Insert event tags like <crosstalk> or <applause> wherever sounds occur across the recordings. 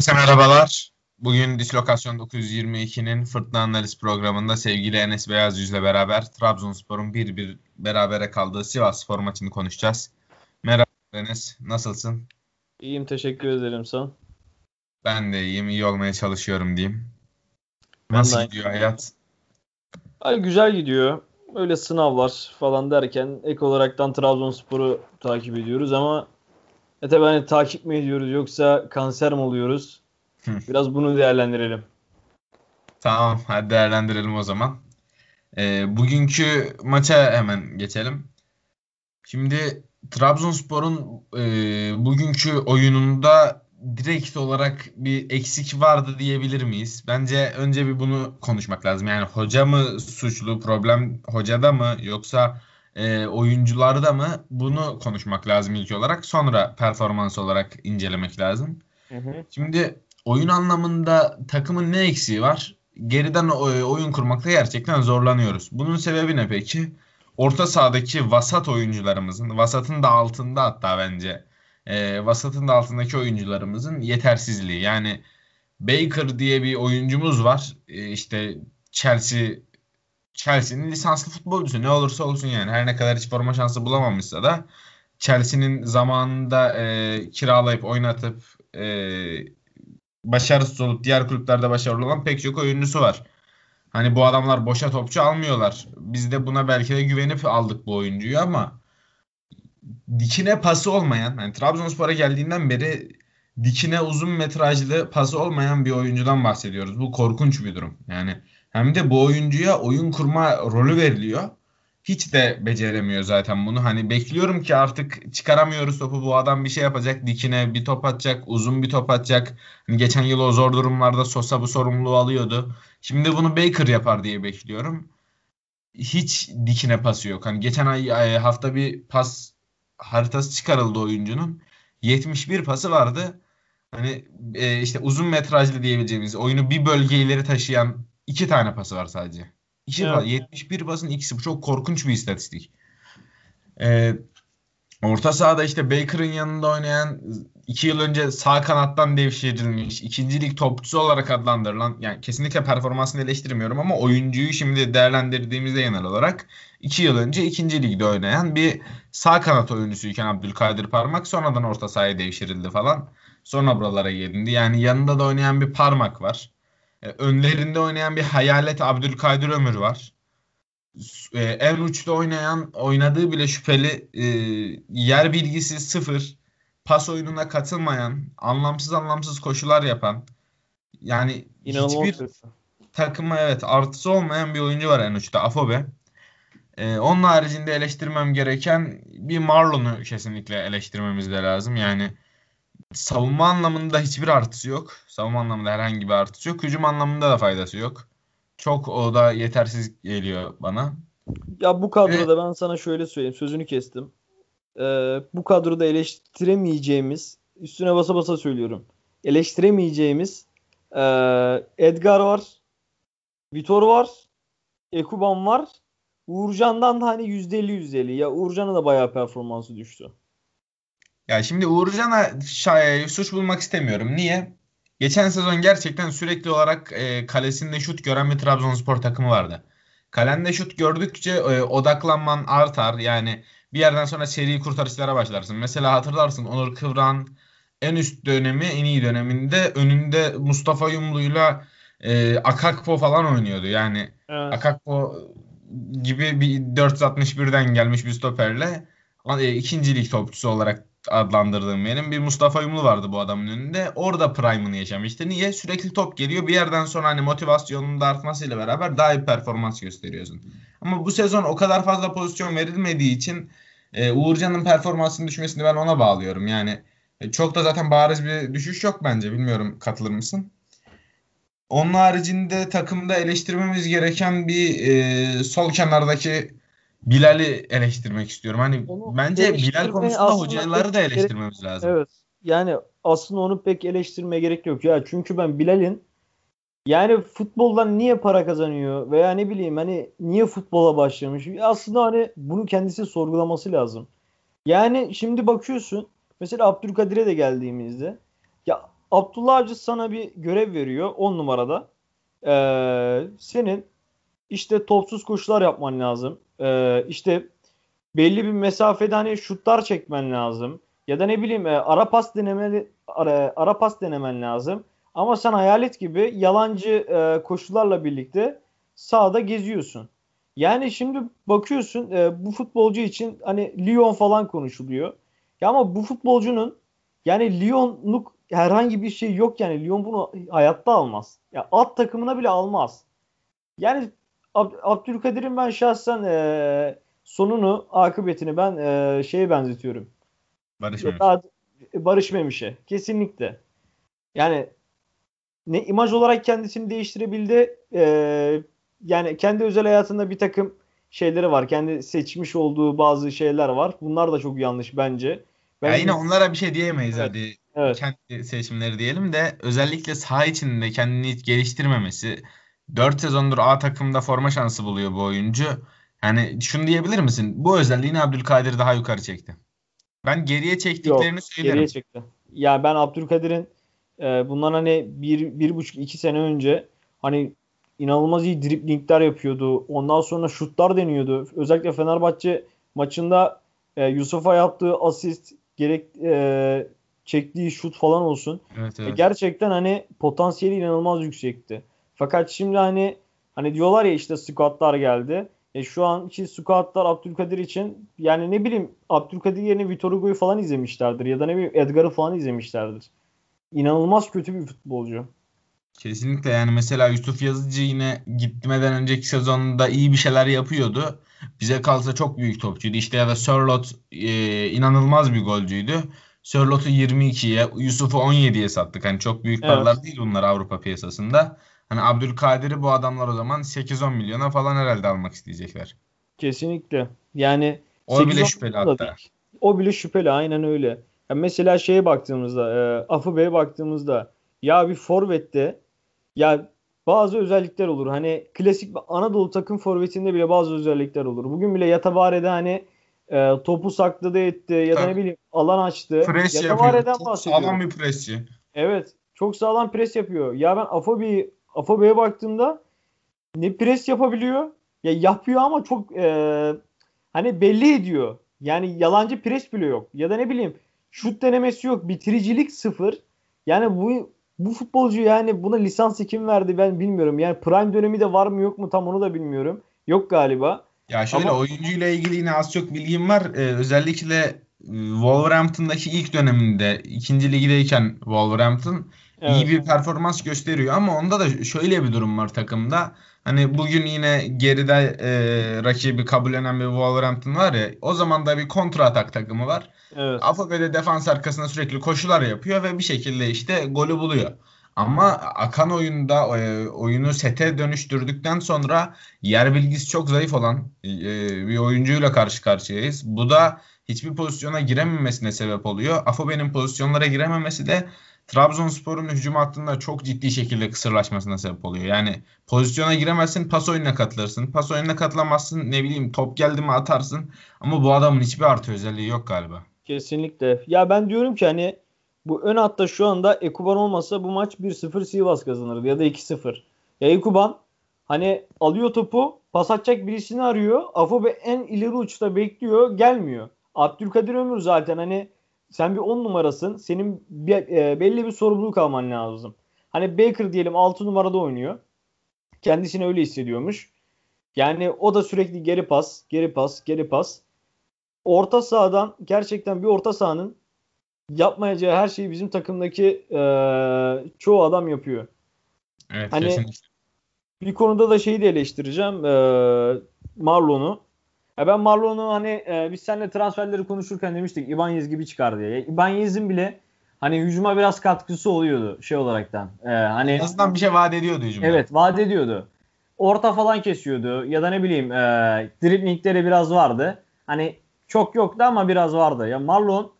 Herkese merhabalar. Bugün Dislokasyon 922'nin Fırtına Analiz programında sevgili Enes Beyaz Yüz'le beraber Trabzonspor'un bir bir berabere kaldığı Sivas Spor maçını konuşacağız. Merhaba Enes, nasılsın? İyiyim, teşekkür ederim sen. Ben de iyiyim, iyi olmaya çalışıyorum diyeyim. Nasıl gidiyor hayat? Ay, güzel gidiyor. Öyle sınavlar falan derken ek olaraktan Trabzonspor'u takip ediyoruz ama e tabi hani takip mi ediyoruz yoksa kanser mi oluyoruz? Biraz bunu değerlendirelim. Tamam hadi değerlendirelim o zaman. Ee, bugünkü maça hemen geçelim. Şimdi Trabzonspor'un e, bugünkü oyununda direkt olarak bir eksik vardı diyebilir miyiz? Bence önce bir bunu konuşmak lazım. Yani hoca mı suçlu, problem hocada mı yoksa e, oyuncularda mı bunu konuşmak lazım ilk olarak. Sonra performans olarak incelemek lazım. Hı hı. Şimdi oyun anlamında takımın ne eksiği var? Geriden oyun kurmakta gerçekten zorlanıyoruz. Bunun sebebi ne peki? Orta sahadaki vasat oyuncularımızın, vasatın da altında hatta bence, e, vasatın da altındaki oyuncularımızın yetersizliği. Yani Baker diye bir oyuncumuz var. E, işte Chelsea Chelsea'nin lisanslı futbolcusu ne olursa olsun yani her ne kadar hiç forma şansı bulamamışsa da Chelsea'nin zamanında e, kiralayıp oynatıp e, başarısız olup diğer kulüplerde başarılı olan pek çok oyuncusu var. Hani bu adamlar boşa topçu almıyorlar. Biz de buna belki de güvenip aldık bu oyuncuyu ama dikine pası olmayan, yani Trabzonspor'a geldiğinden beri dikine uzun metrajlı pası olmayan bir oyuncudan bahsediyoruz. Bu korkunç bir durum. Yani hem de bu oyuncuya oyun kurma rolü veriliyor. Hiç de beceremiyor zaten bunu. Hani bekliyorum ki artık çıkaramıyoruz topu. Bu adam bir şey yapacak. Dikine bir top atacak. Uzun bir top atacak. Hani geçen yıl o zor durumlarda Sosa bu sorumluluğu alıyordu. Şimdi bunu Baker yapar diye bekliyorum. Hiç dikine pası yok. Hani geçen ay hafta bir pas haritası çıkarıldı oyuncunun. 71 pası vardı. Hani e, işte uzun metrajlı diyebileceğimiz oyunu bir bölge ileri taşıyan iki tane pası var sadece. İki evet. pas, 71 pasın ikisi. Bu çok korkunç bir istatistik. Ee, orta sahada işte Baker'ın yanında oynayan iki yıl önce sağ kanattan devşirilmiş ikinci lig topçusu olarak adlandırılan yani kesinlikle performansını eleştirmiyorum ama oyuncuyu şimdi değerlendirdiğimizde genel olarak iki yıl önce ikinci ligde oynayan bir sağ kanat oyuncusuyken Abdülkadir Parmak sonradan orta sahaya devşirildi falan. Sonra buralara gelindi. Yani yanında da oynayan bir parmak var. E, önlerinde oynayan bir hayalet Abdülkadir Ömür var. E, en uçta oynayan oynadığı bile şüpheli e, yer bilgisi sıfır. Pas oyununa katılmayan, anlamsız anlamsız koşular yapan yani İnanılmaz hiçbir takıma evet artısı olmayan bir oyuncu var en uçta Afobe. Ee, onun haricinde eleştirmem gereken bir Marlon'u kesinlikle eleştirmemiz de lazım. Yani savunma anlamında hiçbir artısı yok. Savunma anlamında herhangi bir artısı yok. Hücum anlamında da faydası yok. Çok o da yetersiz geliyor bana. Ya bu kadroda Ve... ben sana şöyle söyleyeyim. Sözünü kestim. Ee, bu kadroda eleştiremeyeceğimiz üstüne basa basa söylüyorum. Eleştiremeyeceğimiz e, Edgar var. Vitor var. Ekuban var. Uğurcan'dan da hani %50 %50. Ya Uğurcan'a da bayağı performansı düştü. Ya şimdi Uğurcan'a suç bulmak istemiyorum. Niye? Geçen sezon gerçekten sürekli olarak e, kalesinde şut gören bir Trabzonspor takımı vardı. Kalende şut gördükçe e, odaklanman artar. Yani bir yerden sonra seri kurtarışlara başlarsın. Mesela hatırlarsın Onur Kıvran en üst dönemi, en iyi döneminde önünde Mustafa Yumlu'yla e, Akakpo falan oynuyordu. Yani evet. Akakpo gibi bir 461'den gelmiş bir stoperle e, ikinci lig topçusu olarak adlandırdığım benim bir Mustafa Yumlu vardı bu adamın önünde. Orada prime'ını yaşamıştı. Niye? Sürekli top geliyor. Bir yerden sonra hani motivasyonun da artmasıyla beraber daha iyi performans gösteriyorsun. Ama bu sezon o kadar fazla pozisyon verilmediği için e, Uğurcan'ın performansının düşmesini ben ona bağlıyorum. Yani e, çok da zaten bariz bir düşüş yok bence. Bilmiyorum katılır mısın? Onun haricinde takımda eleştirmemiz gereken bir e, sol kenardaki Bilal'i eleştirmek istiyorum. Hani onu bence Bilal konusunda hocaları da eleştirmemiz gerek, lazım. Evet. Yani aslında onu pek eleştirmeye gerek yok ya. Çünkü ben Bilal'in yani futboldan niye para kazanıyor veya ne bileyim hani niye futbola başlamış? Aslında hani bunu kendisi sorgulaması lazım. Yani şimdi bakıyorsun mesela Abdülkadir'e de geldiğimizde ya Abdullah Avcı sana bir görev veriyor 10 numarada. Ee, senin işte topsuz koşular yapman lazım. Ee, işte belli bir mesafede hani şutlar çekmen lazım. Ya da ne bileyim e, ara pas denemeli ara, ara pas denemen lazım. Ama sen hayalet gibi yalancı e, koşularla birlikte sahada geziyorsun. Yani şimdi bakıyorsun e, bu futbolcu için hani Lyon falan konuşuluyor. Ya ama bu futbolcunun yani Lyon'luk herhangi bir şey yok yani Lyon bunu hayatta almaz. Ya alt takımına bile almaz. Yani Ab- Abdülkadir'in ben şahsen e, sonunu, akıbetini ben e, şeye benzetiyorum. Barış Memiş. Daha, Barış Memiş'e. Kesinlikle. Yani ne imaj olarak kendisini değiştirebildi. E, yani kendi özel hayatında bir takım şeyleri var. Kendi seçmiş olduğu bazı şeyler var. Bunlar da çok yanlış bence. Ya yine onlara bir şey diyemeyiz Evet. hadi. Evet. Kendi seçimleri diyelim de özellikle saha içinde kendini hiç geliştirmemesi. 4 sezondur A takımda forma şansı buluyor bu oyuncu. Yani şunu diyebilir misin? Bu özelliğini Abdülkadir daha yukarı çekti. Ben geriye Yok, çektiklerini söylerim. geriye çekti. Ya ben Abdülkadir'in e, bundan hani bir, bir buçuk iki sene önce hani inanılmaz iyi driblingler yapıyordu. Ondan sonra şutlar deniyordu. Özellikle Fenerbahçe maçında e, Yusuf'a yaptığı asist gerek e, çektiği şut falan olsun. Evet, E, evet. Gerçekten hani potansiyeli inanılmaz yüksekti. Fakat şimdi hani hani diyorlar ya işte squatlar geldi. E şu anki squatlar Abdülkadir için yani ne bileyim Abdülkadir yerine Vitor Hugo'yu falan izlemişlerdir ya da ne bileyim Edgar'ı falan izlemişlerdir. İnanılmaz kötü bir futbolcu. Kesinlikle yani mesela Yusuf Yazıcı yine gitmeden önceki sezonda iyi bir şeyler yapıyordu. Bize kalsa çok büyük topçuydu. İşte ya da Sörloth e, inanılmaz bir golcüydü. Sörloth'u 22'ye, Yusuf'u 17'ye sattık. Hani çok büyük Evet. paralar değil bunlar Avrupa piyasasında. Hani Abdülkadir'i bu adamlar o zaman 8-10 milyona falan herhalde almak isteyecekler. Kesinlikle. Yani O 8-10 bile şüpheli da hatta. değil. O bile şüpheli aynen öyle. Ya mesela şeye baktığımızda, e, Afı Bey'e baktığımızda ya bir forvette ya bazı özellikler olur. Hani klasik Anadolu takım forvetinde bile bazı özellikler olur. Bugün bile Yatabare'de hani e, topu sakladı etti ya da Tabii. ne bileyim alan açtı. Pres yapıyor. Yatabare'den Çok bahsediyorum. sağlam bir presçi. Evet. Çok sağlam pres yapıyor. Ya ben Afobe'yi Afobe'ye baktığımda ne pres yapabiliyor? Ya yapıyor ama çok e, hani belli ediyor. Yani yalancı pres bile yok. Ya da ne bileyim şut denemesi yok. Bitiricilik sıfır. Yani bu bu futbolcu yani buna lisansı kim verdi ben bilmiyorum. Yani prime dönemi de var mı yok mu tam onu da bilmiyorum. Yok galiba. Ya şöyle Ama- oyuncuyla ilgili yine az çok bilgim var. Ee, özellikle e, Wolverhampton'daki ilk döneminde ikinci ligdeyken Wolverhampton iyi Evet. bir performans gösteriyor ama onda da şöyle bir durum var takımda. Hani bugün yine geride e, rakibi kabullenen bir Wolverhampton var ya o zaman da bir kontra atak takımı var. Evet. Afobe'de defans arkasında sürekli koşular yapıyor ve bir şekilde işte golü buluyor. Ama akan oyunda e, oyunu sete dönüştürdükten sonra yer bilgisi çok zayıf olan e, bir oyuncuyla karşı karşıyayız. Bu da hiçbir pozisyona girememesine sebep oluyor. Afobe'nin pozisyonlara girememesi de Trabzonspor'un hücum hattında çok ciddi şekilde kısırlaşmasına sebep oluyor. Yani pozisyona giremezsin, pas oyununa katılırsın. Pas oyununa katılamazsın, ne bileyim top geldi mi atarsın. Ama bu adamın hiçbir artı özelliği yok galiba. Kesinlikle. Ya ben diyorum ki hani bu ön hatta şu anda Ekuban olmasa bu maç 1-0 Sivas kazanırdı ya da 2-0. Ya Ekuban hani alıyor topu pas atacak birisini arıyor. Afobe en ileri uçta bekliyor gelmiyor. Abdülkadir Ömür zaten hani sen bir 10 numarasın. Senin bir, e, belli bir sorumluluk alman lazım. Hani Baker diyelim 6 numarada oynuyor. Kendisini öyle hissediyormuş. Yani o da sürekli geri pas, geri pas, geri pas orta sahadan gerçekten bir orta sahanın yapmayacağı her şeyi bizim takımdaki e, çoğu adam yapıyor. Evet Hani- kesinlikle. Bir konuda da şeyi de eleştireceğim. E, Marlon'u. Ya ben Marlon'u hani e, biz seninle transferleri konuşurken demiştik Ibanez gibi çıkar diye. Ibanez'in bile hani hücuma biraz katkısı oluyordu şey olaraktan. E, hani azından bir şey vaat ediyordu hücumda. Evet vaat ediyordu. Orta falan kesiyordu ya da ne bileyim e, driblingleri biraz vardı. Hani çok yoktu ama biraz vardı. Ya Marlon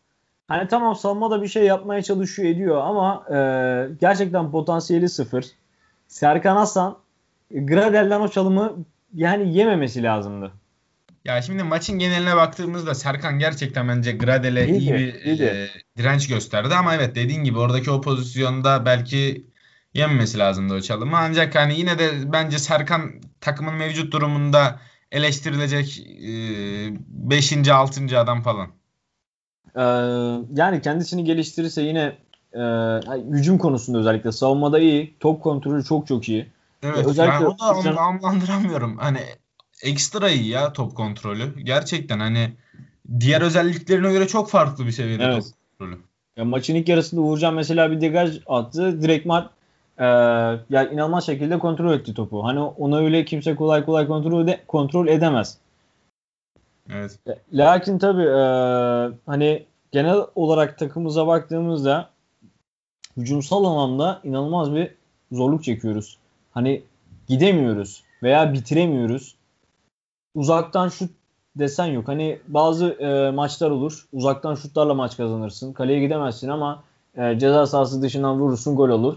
hani tamam savunmada bir şey yapmaya çalışıyor ediyor ama e, gerçekten potansiyeli sıfır. Serkan Hasan Gradel'den o çalımı yani yememesi lazımdı. Ya şimdi maçın geneline baktığımızda Serkan gerçekten bence Gradel'e iyi, iyi bir e, direnç gösterdi ama evet dediğin gibi oradaki o pozisyonda belki yenmemesi lazımdı o çalımı. Ancak hani yine de bence Serkan takımın mevcut durumunda eleştirilecek 5. E, 6. adam falan. Ee, yani kendisini geliştirirse yine e, hücum konusunda özellikle savunmada iyi. Top kontrolü çok çok iyi. Evet. Özellikle yani o da onu anlamlandıramıyorum. Hani ekstra iyi ya top kontrolü. Gerçekten hani diğer özelliklerine göre çok farklı bir seviyede evet. top kontrolü. Ya maçın ilk yarısında Uğurcan mesela bir degaj attı. Direktman e, ya inanılmaz şekilde kontrol etti topu. Hani ona öyle kimse kolay kolay kontrol ede, kontrol edemez. Evet. Lakin tabii e, hani genel olarak takımımıza baktığımızda hücumsal anlamda inanılmaz bir zorluk çekiyoruz. Hani gidemiyoruz veya bitiremiyoruz. Uzaktan şut desen yok. Hani bazı e, maçlar olur. Uzaktan şutlarla maç kazanırsın. Kaleye gidemezsin ama e, ceza sahası dışından vurursun gol olur.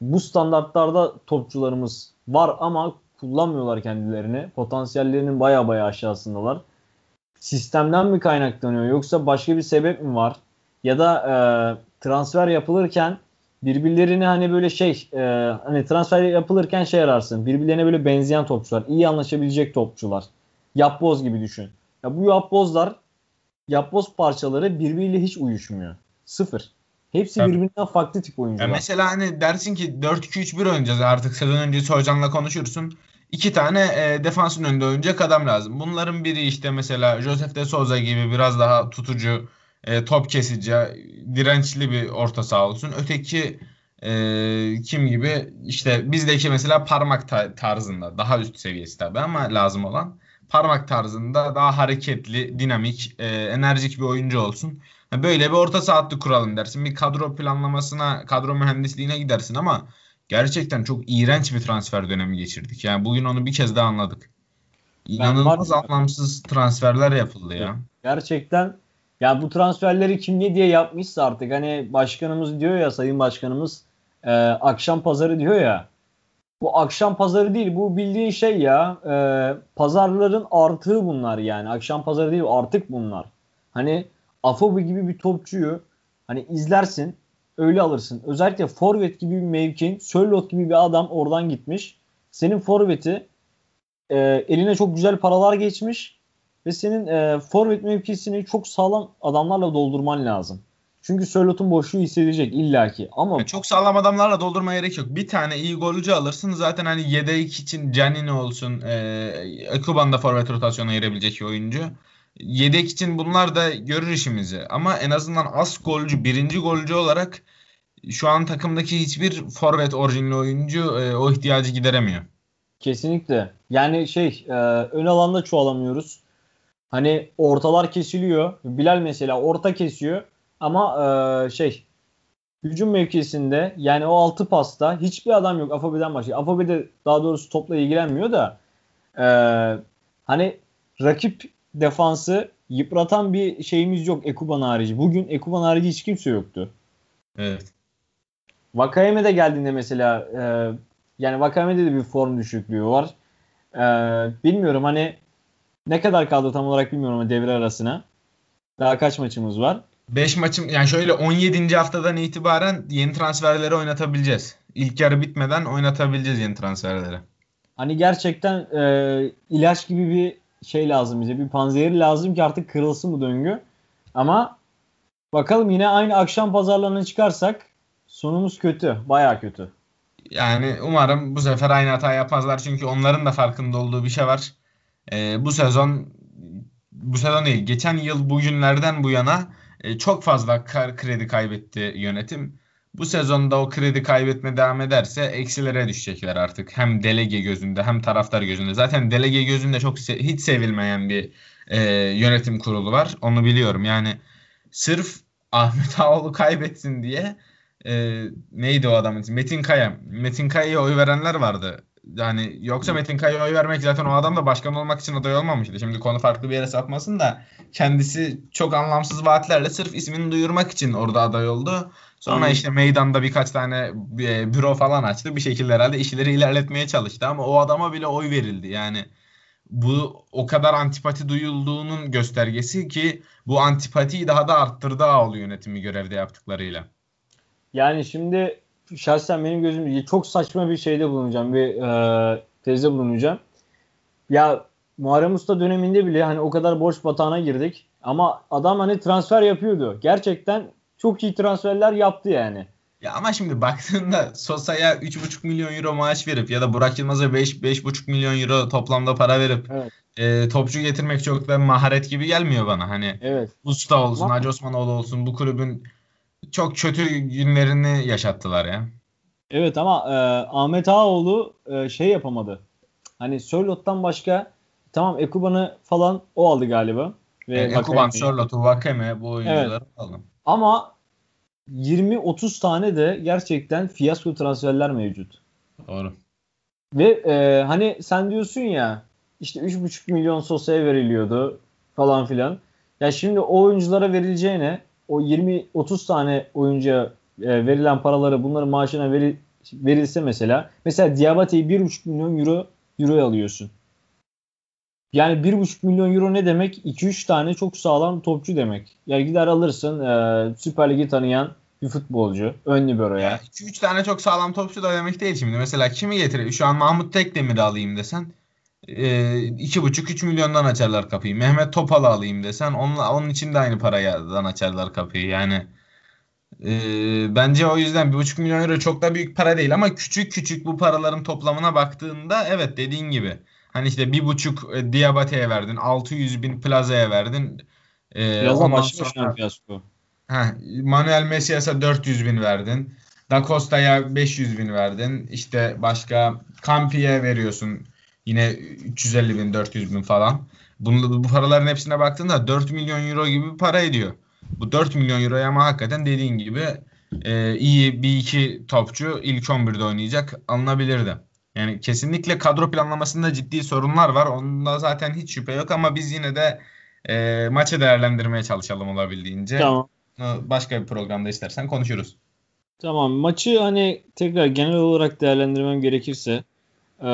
Bu standartlarda topçularımız var ama kullanmıyorlar kendilerini. Potansiyellerinin baya baya aşağısındalar. Sistemden mi kaynaklanıyor yoksa başka bir sebep mi var? Ya da e, transfer yapılırken birbirlerini hani böyle şey e, hani transfer yapılırken şey ararsın. Birbirlerine böyle benzeyen topçular. iyi anlaşabilecek topçular. Yapboz gibi düşün. Ya bu yapbozlar yapboz parçaları birbiriyle hiç uyuşmuyor. Sıfır. Hepsi Tabii. birbirinden farklı tip oyuncular. Ya mesela hani dersin ki 4-2-3-1 oynayacağız artık sezon öncesi hocanla konuşursun. İki tane e, defansın önünde oynayacak adam lazım. Bunların biri işte mesela Josef de Souza gibi biraz daha tutucu, e, top kesici, dirençli bir orta saha olsun. Öteki e, kim gibi işte bizdeki mesela parmak tarzında daha üst seviyesi tabii ama lazım olan parmak tarzında daha hareketli, dinamik, e, enerjik bir oyuncu olsun. Böyle bir orta saatli kuralım dersin. Bir kadro planlamasına, kadro mühendisliğine gidersin ama gerçekten çok iğrenç bir transfer dönemi geçirdik. Yani bugün onu bir kez daha anladık. İnanılmaz var... anlamsız transferler yapıldı ya. Gerçekten ya bu transferleri kim ne diye yapmışsa artık hani başkanımız diyor ya sayın başkanımız e, akşam pazarı diyor ya bu akşam pazarı değil bu bildiğin şey ya e, pazarların artığı bunlar yani akşam pazarı değil artık bunlar. Hani Afobi gibi bir topçuyu hani izlersin öyle alırsın. Özellikle forvet gibi bir mevkin, Sörlot gibi bir adam oradan gitmiş. Senin forveti e, eline çok güzel paralar geçmiş ve senin e, forvet mevkisini çok sağlam adamlarla doldurman lazım. Çünkü Sörlot'un boşluğu hissedecek illaki. Ama ya çok sağlam adamlarla doldurma gerek yok. Bir tane iyi golcü alırsın. Zaten hani yedek için Canini olsun. E, Ekuban da forvet rotasyona girebilecek bir oyuncu yedek için bunlar da görür işimizi. Ama en azından az golcü, birinci golcü olarak şu an takımdaki hiçbir forvet orijinli oyuncu e, o ihtiyacı gideremiyor. Kesinlikle. Yani şey e, ön alanda çoğalamıyoruz. Hani ortalar kesiliyor. Bilal mesela orta kesiyor ama e, şey hücum mevkisinde yani o altı pasta hiçbir adam yok Afobe'den başka. Afobe de daha doğrusu topla ilgilenmiyor da e, hani rakip defansı yıpratan bir şeyimiz yok Ekuban harici. Bugün Ekuban harici hiç kimse yoktu. Evet. Vakayeme de geldiğinde mesela e, yani Vakayeme'de de bir form düşüklüğü var. E, bilmiyorum hani ne kadar kaldı tam olarak bilmiyorum ama devre arasına. Daha kaç maçımız var? 5 maçım yani şöyle 17. haftadan itibaren yeni transferleri oynatabileceğiz. İlk yarı bitmeden oynatabileceğiz yeni transferleri. Hani gerçekten e, ilaç gibi bir şey lazım bize. Bir panzehir lazım ki artık kırılsın bu döngü. Ama bakalım yine aynı akşam pazarlarına çıkarsak sonumuz kötü. Baya kötü. Yani umarım bu sefer aynı hata yapmazlar. Çünkü onların da farkında olduğu bir şey var. Ee, bu sezon bu sezon değil. Geçen yıl bugünlerden bu yana e, çok fazla kar, kredi kaybetti yönetim. Bu sezonda o kredi kaybetme devam ederse eksilere düşecekler artık. Hem delege gözünde hem taraftar gözünde. Zaten delege gözünde çok se- hiç sevilmeyen bir e, yönetim kurulu var. Onu biliyorum. Yani sırf <laughs> Ahmet Ağoğlu kaybetsin diye e, neydi o adamın? Metin Kaya. Metin Kaya'ya oy verenler vardı. Yani yoksa Metin Kaya'ya oy vermek zaten o adam da başkan olmak için aday olmamıştı. Şimdi konu farklı bir yere sapmasın da kendisi çok anlamsız vaatlerle sırf ismini duyurmak için orada aday oldu. Sonra işte meydanda birkaç tane e, büro falan açtı. Bir şekilde herhalde işleri ilerletmeye çalıştı ama o adama bile oy verildi. Yani bu o kadar antipati duyulduğunun göstergesi ki bu antipatiyi daha da arttırdı Ağolu yönetimi görevde yaptıklarıyla. Yani şimdi şahsen benim gözümde çok saçma bir şeyde bulunacağım. Bir e, tezde bulunacağım. Ya Muharrem Usta döneminde bile hani o kadar borç batağına girdik. Ama adam hani transfer yapıyordu. Gerçekten çok iyi transferler yaptı yani. Ya ama şimdi baktığında Sosa'ya 3,5 milyon euro maaş verip ya da Burak Yılmaz'a 5 5,5 milyon euro toplamda para verip evet. e, topçu getirmek çok da maharet gibi gelmiyor bana. Hani evet. usta olsun, ama... Hacı Osmanoğlu olsun bu kulübün çok kötü günlerini yaşattılar ya. Evet ama e, Ahmet Ağaoğlu e, şey yapamadı. Hani Sörlot'tan başka tamam Ekuban'ı falan o aldı galiba. Ve e, Ekuban, Sörlot'u, Vakeme bu oyuncuları evet. aldı. Ama 20-30 tane de gerçekten fiyasko transferler mevcut. Doğru. Ve e, hani sen diyorsun ya işte 3,5 milyon Sosa'ya veriliyordu falan filan. Ya şimdi o oyunculara verileceğine o 20-30 tane oyuncuya e, verilen paraları bunların maaşına veri, verilse mesela mesela Diabate'yi 1,5 milyon euro euroya alıyorsun. Yani 1,5 milyon euro ne demek? 2-3 tane çok sağlam topçu demek. Yani gider alırsın e, Süper Lig'i tanıyan bir futbolcu. Ön libero'ya. 2-3 tane çok sağlam topçu da demek değil şimdi. Mesela kimi getirir? Şu an Mahmut Tekdemir'i alayım desen. E, iki buçuk üç milyondan açarlar kapıyı. Mehmet Topal'ı alayım desen onunla, onun için de aynı paradan açarlar kapıyı. Yani e, bence o yüzden bir buçuk milyon euro çok da büyük para değil ama küçük küçük bu paraların toplamına baktığında evet dediğin gibi Hani işte bir buçuk e, Diabate'ye verdin. 600 bin Plaza'ya verdin. Ee, Plaza başlı sonra, fiyasko. Heh, Manuel Messias'a 400 bin verdin. Da Costa'ya 500 bin verdin. İşte başka Campi'ye veriyorsun. Yine 350 bin 400 bin falan. Bunu, bu paraların hepsine baktığında 4 milyon euro gibi bir para ediyor. Bu 4 milyon euroya ama hakikaten dediğin gibi e, iyi bir iki topçu ilk 11'de oynayacak alınabilirdi. Yani kesinlikle kadro planlamasında ciddi sorunlar var. Onda zaten hiç şüphe yok ama biz yine de e, maçı değerlendirmeye çalışalım olabildiğince. Tamam. Başka bir programda istersen konuşuruz. Tamam. Maçı hani tekrar genel olarak değerlendirmem gerekirse e,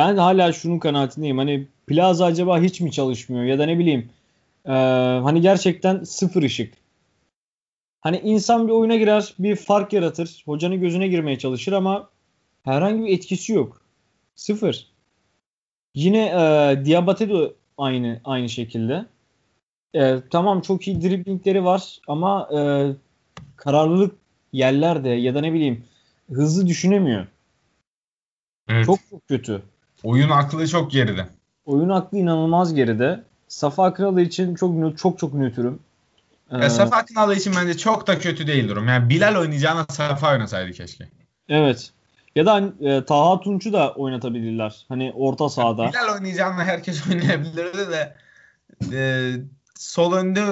ben hala şunun kanaatindeyim. Hani Plaza acaba hiç mi çalışmıyor ya da ne bileyim e, hani gerçekten sıfır ışık. Hani insan bir oyuna girer, bir fark yaratır, hocanın gözüne girmeye çalışır ama herhangi bir etkisi yok. Sıfır. Yine e, Diabate de aynı aynı şekilde. E, tamam çok iyi driblingleri var ama e, kararlılık yerlerde ya da ne bileyim hızlı düşünemiyor. Evet. Çok çok kötü. Oyun aklı çok geride. Oyun aklı inanılmaz geride. Safa Kralı için çok çok çok nötrüm. Ee, Safa Kralı için bence çok da kötü değil durum. Yani Bilal oynayacağına Safa oynasaydı keşke. Evet. Ya da e, Taha Tunç'u da oynatabilirler. Hani orta sahada. Bilal oynayacağını herkes <laughs> oynayabilirdi de e, sol önde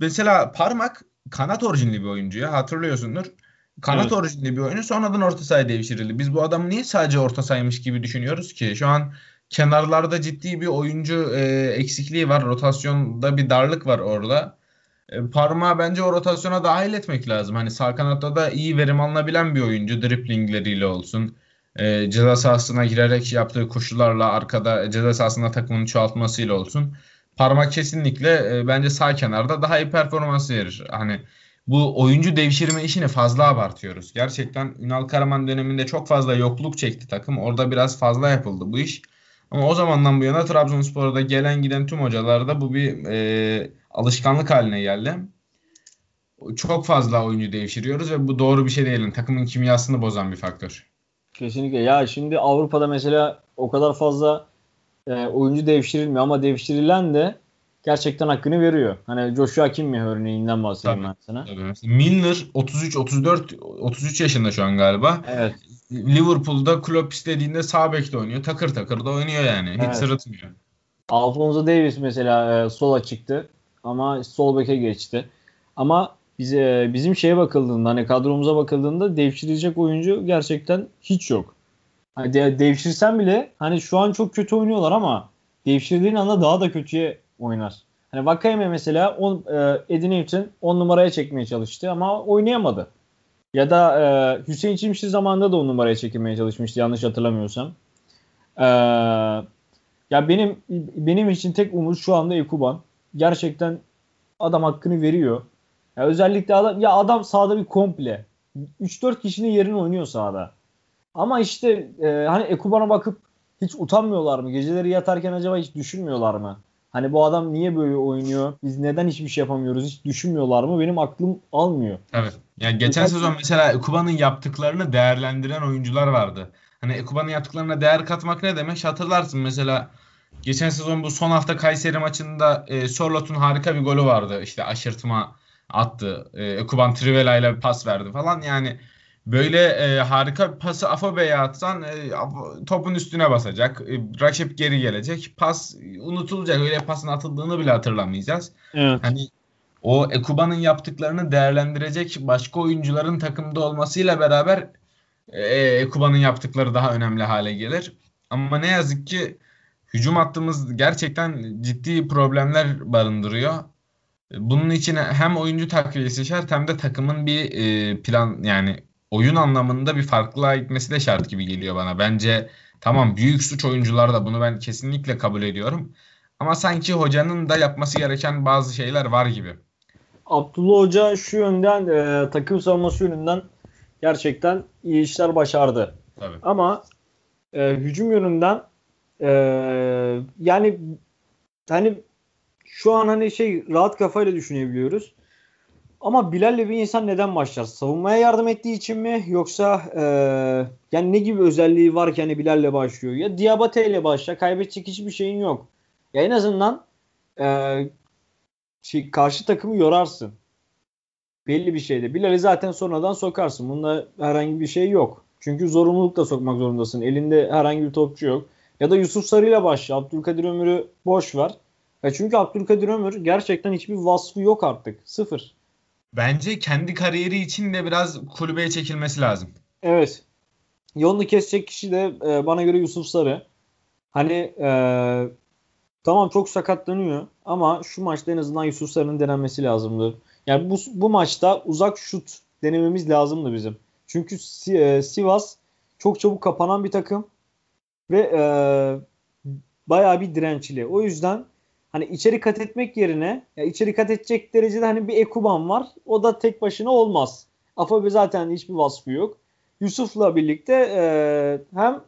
mesela Parmak kanat orijinli bir oyuncu ya hatırlıyorsundur. Kanat evet. orijinli bir oyuncu sonradan orta sahaya devşirildi. Biz bu adamı niye sadece orta saymış gibi düşünüyoruz ki? Şu an kenarlarda ciddi bir oyuncu e, eksikliği var. Rotasyonda bir darlık var orada. E, parmağı bence o rotasyona dahil etmek lazım. Hani sağ kanatta da iyi verim alınabilen bir oyuncu. Driplingleriyle olsun. E, ceza sahasına girerek yaptığı koşularla arkada ceza sahasında takımını çoğaltmasıyla olsun. Parmak kesinlikle e, bence sağ kenarda daha iyi performans verir. Hani bu oyuncu devşirme işini fazla abartıyoruz. Gerçekten Ünal Karaman döneminde çok fazla yokluk çekti takım. Orada biraz fazla yapıldı bu iş. Ama o zamandan bu yana Trabzonspor'da gelen giden tüm hocalarda bu bir e, alışkanlık haline geldi. Çok fazla oyuncu devşiriyoruz ve bu doğru bir şey değil. takımın kimyasını bozan bir faktör. Kesinlikle. Ya şimdi Avrupa'da mesela o kadar fazla e, oyuncu devşirilmiyor ama devşirilen de gerçekten hakkını veriyor. Hani Joshua Kimmih örneğinden bahsedeyim tabii, ben sana. Tabii. Milner 33 34 33 yaşında şu an galiba. Evet. Liverpool'da Klopp istediğinde sağ bekte oynuyor. Takır takır da oynuyor yani. Hiç evet. sırıtmıyor. Alfonso Davis mesela e, sola çıktı ama sol beke geçti. Ama bize bizim şeye bakıldığında hani kadromuza bakıldığında devşirilecek oyuncu gerçekten hiç yok. Hani de, devşirsen bile hani şu an çok kötü oynuyorlar ama devşirdiğin anda daha da kötüye oynar. Hani Vakayeme mesela on, e, Edin Newton 10 numaraya çekmeye çalıştı ama oynayamadı. Ya da e, Hüseyin Çimşir zamanında da on numaraya çekilmeye çalışmıştı yanlış hatırlamıyorsam. E, Ya benim benim için tek umut şu anda Ekuban. Gerçekten adam hakkını veriyor. Ya özellikle adam ya adam sahada bir komple. 3-4 kişinin yerini oynuyor sahada. Ama işte e, hani Ekuban'a bakıp hiç utanmıyorlar mı? Geceleri yatarken acaba hiç düşünmüyorlar mı? Hani bu adam niye böyle oynuyor? Biz neden hiçbir şey yapamıyoruz? Hiç düşünmüyorlar mı? Benim aklım almıyor. Evet. Yani geçen Birkaç... sezon mesela Ekuban'ın yaptıklarını değerlendiren oyuncular vardı. Hani Ekuban'ın yaptıklarına değer katmak ne demek? Hatırlarsın mesela geçen sezon bu son hafta Kayseri maçında e, Sorlot'un harika bir golü vardı. İşte aşırtma attı. E, Ekuban Trivela ile pas verdi falan. Yani böyle e, harika bir pası Afobe'ye atsan e, topun üstüne basacak. E, rakip geri gelecek. Pas unutulacak. Öyle pasın atıldığını bile hatırlamayacağız. Evet. Hani o Ekuban'ın yaptıklarını değerlendirecek başka oyuncuların takımda olmasıyla beraber e, Ekuba'nın yaptıkları daha önemli hale gelir. Ama ne yazık ki hücum hattımız gerçekten ciddi problemler barındırıyor. Bunun için hem oyuncu takviyesi şart hem de takımın bir e, plan yani oyun anlamında bir farklılığa gitmesi de şart gibi geliyor bana. Bence tamam büyük suç oyuncular da bunu ben kesinlikle kabul ediyorum. Ama sanki hocanın da yapması gereken bazı şeyler var gibi. Abdullah Hoca şu yönden e, takım savunması yönünden gerçekten iyi işler başardı. Tabii. Ama e, hücum yönünden e, yani hani şu an hani şey rahat kafayla düşünebiliyoruz. Ama Bilal'le bir insan neden başlar? Savunmaya yardım ettiği için mi? Yoksa e, yani ne gibi özelliği var ki hani Bilal'le başlıyor? Ya Diabate ile başla. Kaybedecek hiçbir şeyin yok. Ya en azından e, şey, karşı takımı yorarsın belli bir şeyde. Bilal'i zaten sonradan sokarsın. Bunda herhangi bir şey yok. Çünkü zorunlulukla sokmak zorundasın. Elinde herhangi bir topçu yok. Ya da Yusuf Sarı ile başla. Abdülkadir Ömür'ü boş ver. Ya çünkü Abdülkadir Ömür gerçekten hiçbir vasfı yok artık. Sıfır. Bence kendi kariyeri için de biraz kulübeye çekilmesi lazım. Evet. Yolunu kesecek kişi de e, bana göre Yusuf Sarı. Hani e, tamam çok sakatlanıyor ama şu maçta en azından Yusuf Sarı'nın denenmesi lazımdı. Yani bu, bu maçta uzak şut denememiz lazımdı bizim. Çünkü e, Sivas çok çabuk kapanan bir takım ve e, bayağı bir dirençli. O yüzden hani içeri kat etmek yerine ya içeri kat edecek derecede hani bir Ekuban var. O da tek başına olmaz. Afabe zaten hiçbir vasfı yok. Yusuf'la birlikte e, hem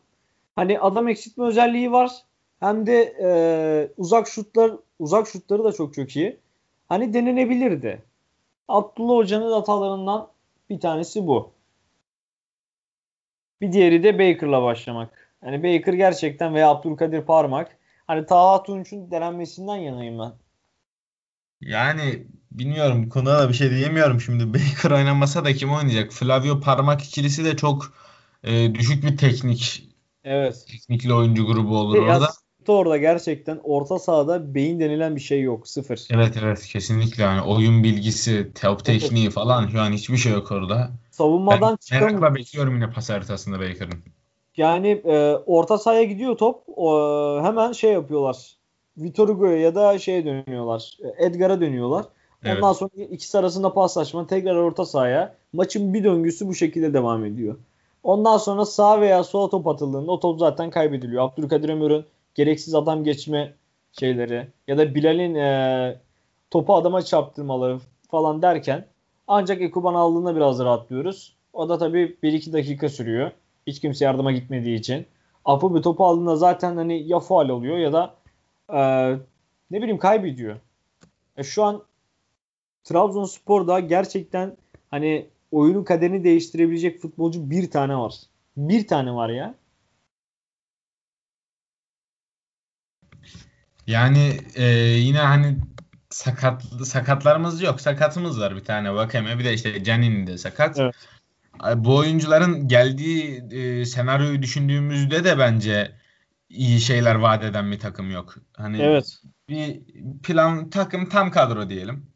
hani adam eksiltme özelliği var hem de e, uzak şutlar uzak şutları da çok çok iyi. Hani denenebilirdi. Abdullah Hoca'nın hatalarından bir tanesi bu. Bir diğeri de Baker'la başlamak. Yani Baker gerçekten veya Abdülkadir Parmak. Hani Taha Tunç'un denenmesinden yanayım ben. Yani bilmiyorum konuda da bir şey diyemiyorum şimdi. Baker oynamasa da kim oynayacak? Flavio Parmak ikilisi de çok e, düşük bir teknik Evet. Teknikli oyuncu grubu olur e, orada orada gerçekten orta sahada beyin denilen bir şey yok. Sıfır. Evet evet kesinlikle yani oyun bilgisi, top tekniği falan şu an hiçbir şey yok orada. Savunmadan ben merakla bekliyorum yine pas haritasında Baker'ın. Yani e, orta sahaya gidiyor top o, hemen şey yapıyorlar. Vitor Hugo'ya ya da şeye dönüyorlar. Edgar'a dönüyorlar. Ondan evet. sonra ikisi arasında paslaşma tekrar orta sahaya. Maçın bir döngüsü bu şekilde devam ediyor. Ondan sonra sağ veya sol top atıldığında o top zaten kaybediliyor. Abdülkadir Ömür'ün gereksiz adam geçme şeyleri ya da Bilal'in e, topu adama çarptırmaları falan derken ancak Ekuban aldığında biraz rahatlıyoruz. O da tabii 1-2 dakika sürüyor. Hiç kimse yardıma gitmediği için. Apo bir topu aldığında zaten hani ya faal oluyor ya da e, ne bileyim kaybediyor. E, şu an Trabzonspor'da gerçekten hani oyunun kaderini değiştirebilecek futbolcu bir tane var. Bir tane var ya. Yani e, yine hani sakat sakatlarımız yok. Sakatımız var bir tane Vakeme. Bir de işte Canin de sakat. Evet. Bu oyuncuların geldiği e, senaryoyu düşündüğümüzde de bence iyi şeyler vaat eden bir takım yok. Hani evet. bir plan takım tam kadro diyelim.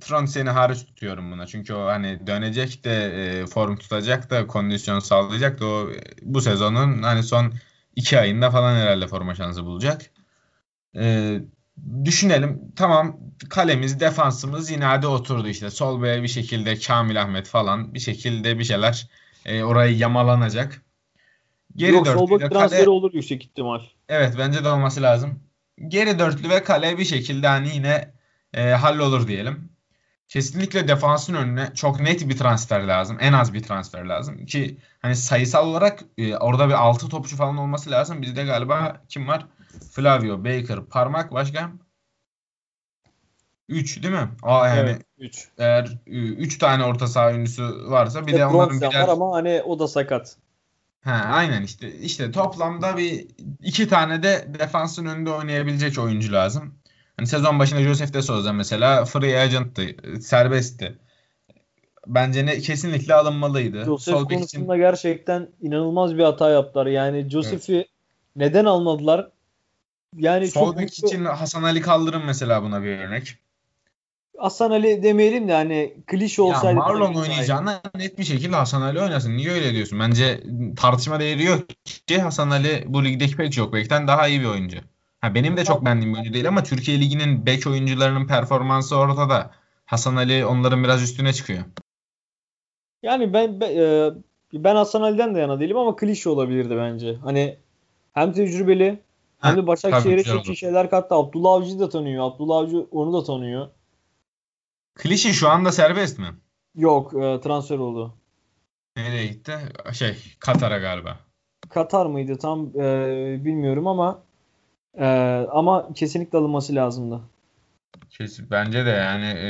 Tronseni hariç tutuyorum buna. Çünkü o hani dönecek de e, form tutacak da kondisyon sağlayacak da o bu sezonun hani son iki ayında falan herhalde forma şansı bulacak. E, düşünelim. Tamam kalemiz, defansımız yine hadi oturdu işte. Sol bir şekilde Kamil Ahmet falan bir şekilde bir şeyler e, orayı yamalanacak. Geri Yok sol bek transferi kale... olur yüksek ihtimal. Evet bence de olması lazım. Geri dörtlü ve kale bir şekilde hani yine e, hallolur diyelim. Kesinlikle defansın önüne çok net bir transfer lazım. En az bir transfer lazım. Ki hani sayısal olarak e, orada bir 6 topçu falan olması lazım. Bizde galiba kim var? Flavio, Baker, Parmak başka? 3 değil mi? Aa yani evet, 3. Eğer 3 tane orta saha oyuncusu varsa bir de, de onların birer... var ama hani o da sakat. Ha aynen işte işte toplamda bir iki tane de defansın önünde oynayabilecek oyuncu lazım. Hani sezon başında Joseph de Souza mesela free agent'tı, serbestti. Bence ne kesinlikle alınmalıydı. Joseph Sol konusunda için... gerçekten inanılmaz bir hata yaptılar. Yani Joseph'i evet. neden almadılar? Yani Sol mutlu... için Hasan Ali Kaldırım mesela buna bir örnek. Hasan Ali demeyelim de hani klişe olsaydı. Ya Marlon oynayacağına net bir şekilde Hasan Ali oynasın. Niye öyle diyorsun? Bence tartışma değeri yok ki Hasan Ali bu ligdeki pek çok bekten daha iyi bir oyuncu. Ha benim de çok beğendiğim bir oyuncu değil ama Türkiye Ligi'nin bek oyuncularının performansı ortada. Hasan Ali onların biraz üstüne çıkıyor. Yani ben e, ben Hasan Ali'den de yana değilim ama klişe olabilirdi bence. Hani hem tecrübeli hem de Başakşehir'e çok iyi şeyler kattı. Abdullah Avcı'yı da tanıyor. Abdullah Avcı onu da tanıyor. Klişe şu anda serbest mi? Yok e, transfer oldu. Nereye gitti? Şey Katar'a galiba. Katar mıydı tam e, bilmiyorum ama e, ama kesinlikle alınması lazımdı. Kesin, bence de yani e,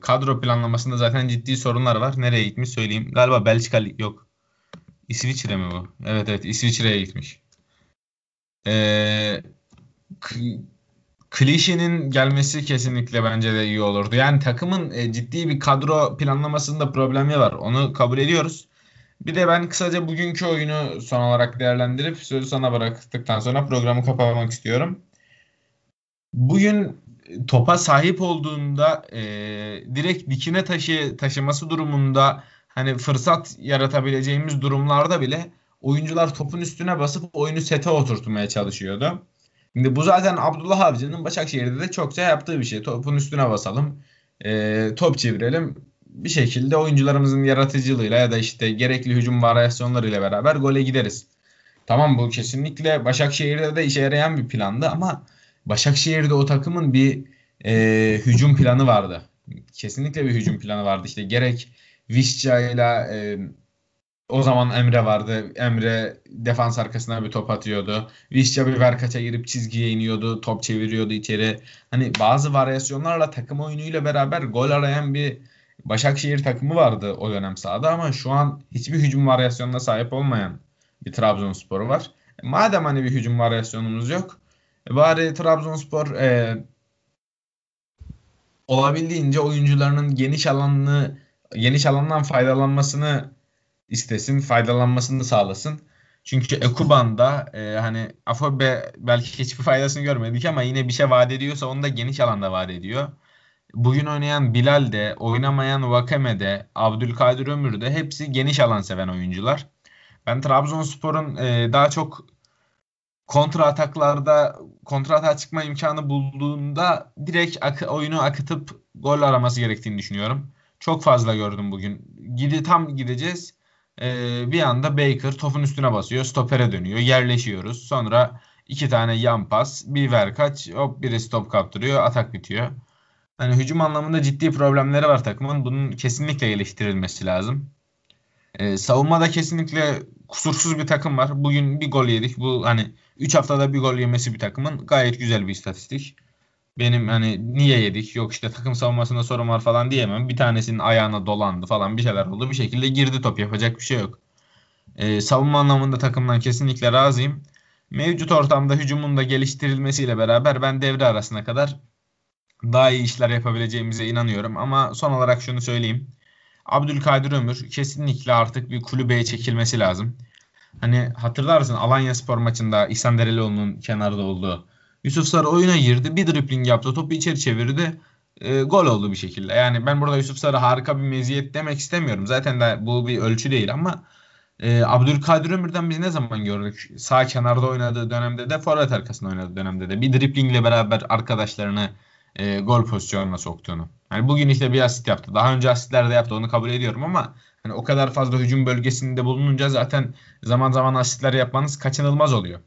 kadro planlamasında zaten ciddi sorunlar var. Nereye gitmiş söyleyeyim. Galiba Belçika yok. İsviçre mi bu? Evet evet İsviçre'ye gitmiş. Ee, Klişe'nin gelmesi kesinlikle bence de iyi olurdu. Yani takımın e, ciddi bir kadro planlamasında problemi var. Onu kabul ediyoruz. Bir de ben kısaca bugünkü oyunu son olarak değerlendirip sözü sana bıraktıktan sonra programı kapamak istiyorum. Bugün topa sahip olduğunda e, direkt dikine taşı taşıması durumunda hani fırsat yaratabileceğimiz durumlarda bile oyuncular topun üstüne basıp oyunu sete oturtmaya çalışıyordu. Şimdi bu zaten Abdullah Avcı'nın Başakşehir'de de çokça yaptığı bir şey. Topun üstüne basalım. E, top çevirelim. Bir şekilde oyuncularımızın yaratıcılığıyla ya da işte gerekli hücum varyasyonlarıyla beraber gole gideriz. Tamam bu kesinlikle Başakşehir'de de işe yarayan bir plandı ama Başakşehir'de o takımın bir e, hücum planı vardı. Kesinlikle bir hücum planı vardı. İşte gerek Visca ile o zaman Emre vardı. Emre defans arkasına bir top atıyordu. Visca bir verkaça girip çizgiye iniyordu. Top çeviriyordu içeri. Hani bazı varyasyonlarla takım oyunuyla beraber gol arayan bir Başakşehir takımı vardı o dönem sahada ama şu an hiçbir hücum varyasyonuna sahip olmayan bir Trabzonspor var. E, madem hani bir hücum varyasyonumuz yok e, bari Trabzonspor e, olabildiğince oyuncularının geniş alanını geniş alandan faydalanmasını istesin, faydalanmasını sağlasın. Çünkü Ekuban'da e, hani Afobe belki hiçbir faydasını görmedik ama yine bir şey vaat ediyorsa onu da geniş alanda vaat ediyor. Bugün oynayan Bilal de, oynamayan Vakeme de, Abdülkadir Ömür de hepsi geniş alan seven oyuncular. Ben Trabzonspor'un e, daha çok kontra ataklarda kontra atak çıkma imkanı bulduğunda direkt ak- oyunu akıtıp gol araması gerektiğini düşünüyorum. Çok fazla gördüm bugün. Gidi tam gideceğiz e, bir anda Baker topun üstüne basıyor. Stopere dönüyor. Yerleşiyoruz. Sonra iki tane yan pas. Bir ver kaç. Hop biri stop kaptırıyor. Atak bitiyor. Hani hücum anlamında ciddi problemleri var takımın. Bunun kesinlikle geliştirilmesi lazım. Ee, savunmada kesinlikle kusursuz bir takım var. Bugün bir gol yedik. Bu hani 3 haftada bir gol yemesi bir takımın gayet güzel bir istatistik benim hani niye yedik yok işte takım savunmasında sorun var falan diyemem. Bir tanesinin ayağına dolandı falan bir şeyler oldu. Bir şekilde girdi top yapacak bir şey yok. Ee, savunma anlamında takımdan kesinlikle razıyım. Mevcut ortamda hücumun da geliştirilmesiyle beraber ben devre arasına kadar daha iyi işler yapabileceğimize inanıyorum. Ama son olarak şunu söyleyeyim. Abdülkadir Ömür kesinlikle artık bir kulübeye çekilmesi lazım. Hani hatırlarsın Alanya Spor maçında İhsan Derelioğlu'nun kenarda olduğu Yusuf Sarı oyuna girdi. Bir dribbling yaptı. Topu içeri çevirdi. E, gol oldu bir şekilde. Yani ben burada Yusuf Sarı harika bir meziyet demek istemiyorum. Zaten de bu bir ölçü değil ama e, Abdülkadir Ömür'den biz ne zaman gördük? Sağ kenarda oynadığı dönemde de forvet arkasında oynadığı dönemde de bir driblingle beraber arkadaşlarını e, gol pozisyonuna soktuğunu. Yani bugün işte bir asit yaptı. Daha önce asitler de yaptı onu kabul ediyorum ama Hani o kadar fazla hücum bölgesinde bulununca zaten zaman zaman asistler yapmanız kaçınılmaz oluyor.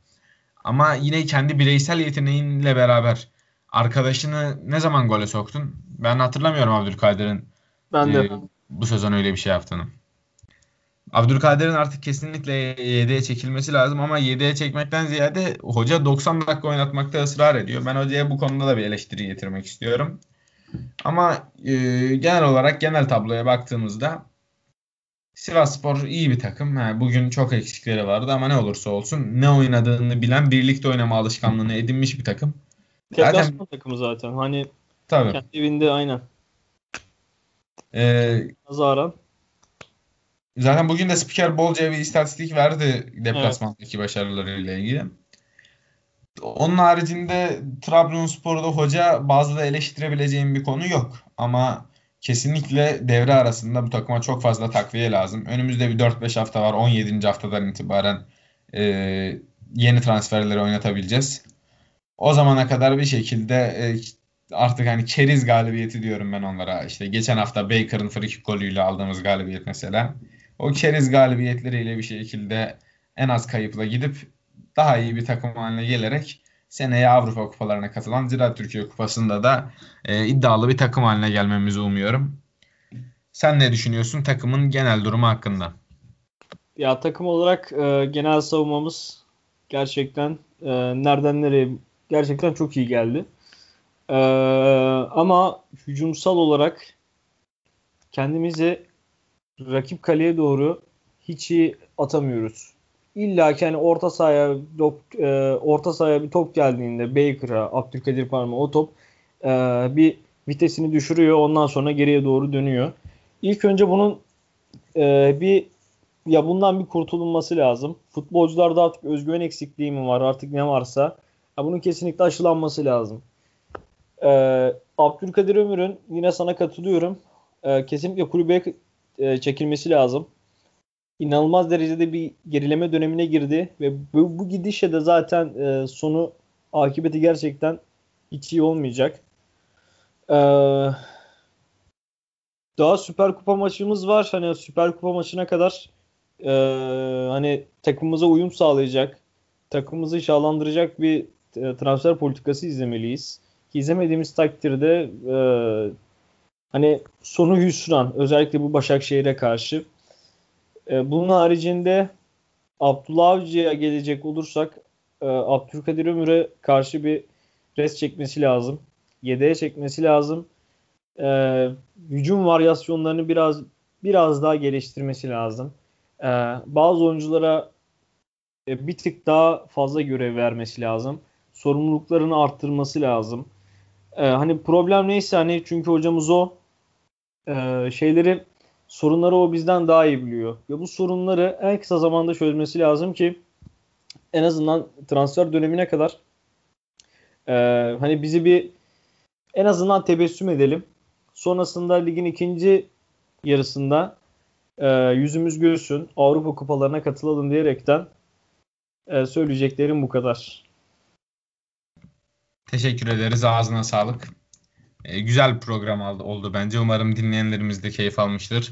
Ama yine kendi bireysel yeteneğinle beraber arkadaşını ne zaman gole soktun? Ben hatırlamıyorum Abdülkadir'in ben de. e, bu sezon öyle bir şey yaptığını. Abdülkadir'in artık kesinlikle yedeğe çekilmesi lazım ama yedeğe çekmekten ziyade hoca 90 dakika oynatmakta ısrar ediyor. Ben hocaya bu konuda da bir eleştiri getirmek istiyorum. Ama e, genel olarak genel tabloya baktığımızda Sivasspor iyi bir takım. Ha, bugün çok eksikleri vardı ama ne olursa olsun ne oynadığını bilen, birlikte oynama alışkanlığını edinmiş bir takım. Deplasman zaten, takımı zaten. Hani tabii. kendi evinde aynen. Ee, Nazaran. Zaten bugün de spiker bolca bir istatistik verdi deplasmandaki evet. başarılarıyla ilgili. Onun haricinde Trabzonspor'da hoca bazı da eleştirebileceğim bir konu yok. Ama kesinlikle devre arasında bu takıma çok fazla takviye lazım. Önümüzde bir 4-5 hafta var. 17. haftadan itibaren e, yeni transferleri oynatabileceğiz. O zamana kadar bir şekilde e, artık hani keriz galibiyeti diyorum ben onlara. İşte geçen hafta Baker'ın free golüyle aldığımız galibiyet mesela. O keriz galibiyetleriyle bir şekilde en az kayıpla gidip daha iyi bir takım haline gelerek seneye Avrupa kupalarına katılan Ziraat Türkiye Kupası'nda da e, iddialı bir takım haline gelmemizi umuyorum. Sen ne düşünüyorsun takımın genel durumu hakkında? Ya takım olarak e, genel savunmamız gerçekten e, nereden nereye gerçekten çok iyi geldi. E, ama hücumsal olarak kendimizi rakip kaleye doğru hiç iyi atamıyoruz. İlla ki hani orta sahaya e, orta sahaya bir top geldiğinde Baker'a, Abdülkadir Parma o top e, bir vitesini düşürüyor. Ondan sonra geriye doğru dönüyor. İlk önce bunun e, bir ya bundan bir kurtulunması lazım. Futbolcularda artık özgüven eksikliği mi var artık ne varsa ya bunun kesinlikle aşılanması lazım. E, Abdülkadir Ömür'ün yine sana katılıyorum. E, kesinlikle kulübe e, çekilmesi lazım. İnanılmaz derecede bir gerileme dönemine girdi ve bu, bu gidişle de zaten e, sonu akıbeti gerçekten hiç iyi olmayacak. Ee, daha Süper Kupa maçımız var. Hani Süper Kupa maçına kadar e, hani takımımıza uyum sağlayacak, takımımızı şahlandıracak bir e, transfer politikası izlemeliyiz. Ki izlemediğimiz takdirde e, hani sonu hüsran özellikle bu Başakşehir'e karşı. E, bunun haricinde Abdullah Avcı'ya gelecek olursak e, Abdülkadir Ömür'e karşı bir res çekmesi lazım. Yedeğe çekmesi lazım. E, hücum varyasyonlarını biraz biraz daha geliştirmesi lazım. E, bazı oyunculara e, bir tık daha fazla görev vermesi lazım. Sorumluluklarını arttırması lazım. E, hani problem neyse hani çünkü hocamız o e, şeyleri sorunları o bizden daha iyi biliyor. Ve bu sorunları en kısa zamanda çözmesi lazım ki en azından transfer dönemine kadar e, hani bizi bir en azından tebessüm edelim. Sonrasında ligin ikinci yarısında e, yüzümüz gülsün. Avrupa kupalarına katılalım diyerekten e, söyleyeceklerim bu kadar. Teşekkür ederiz. Ağzına sağlık. E, güzel bir program oldu bence. Umarım dinleyenlerimiz de keyif almıştır.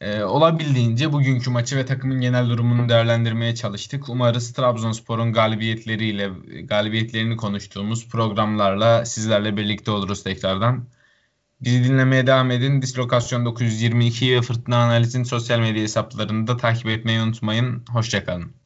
E, olabildiğince bugünkü maçı ve takımın genel durumunu değerlendirmeye çalıştık. Umarız Trabzonspor'un galibiyetleriyle galibiyetlerini konuştuğumuz programlarla sizlerle birlikte oluruz tekrardan. Bizi dinlemeye devam edin. Dislokasyon 922 ve Fırtına Analiz'in sosyal medya hesaplarını da takip etmeyi unutmayın. Hoşçakalın.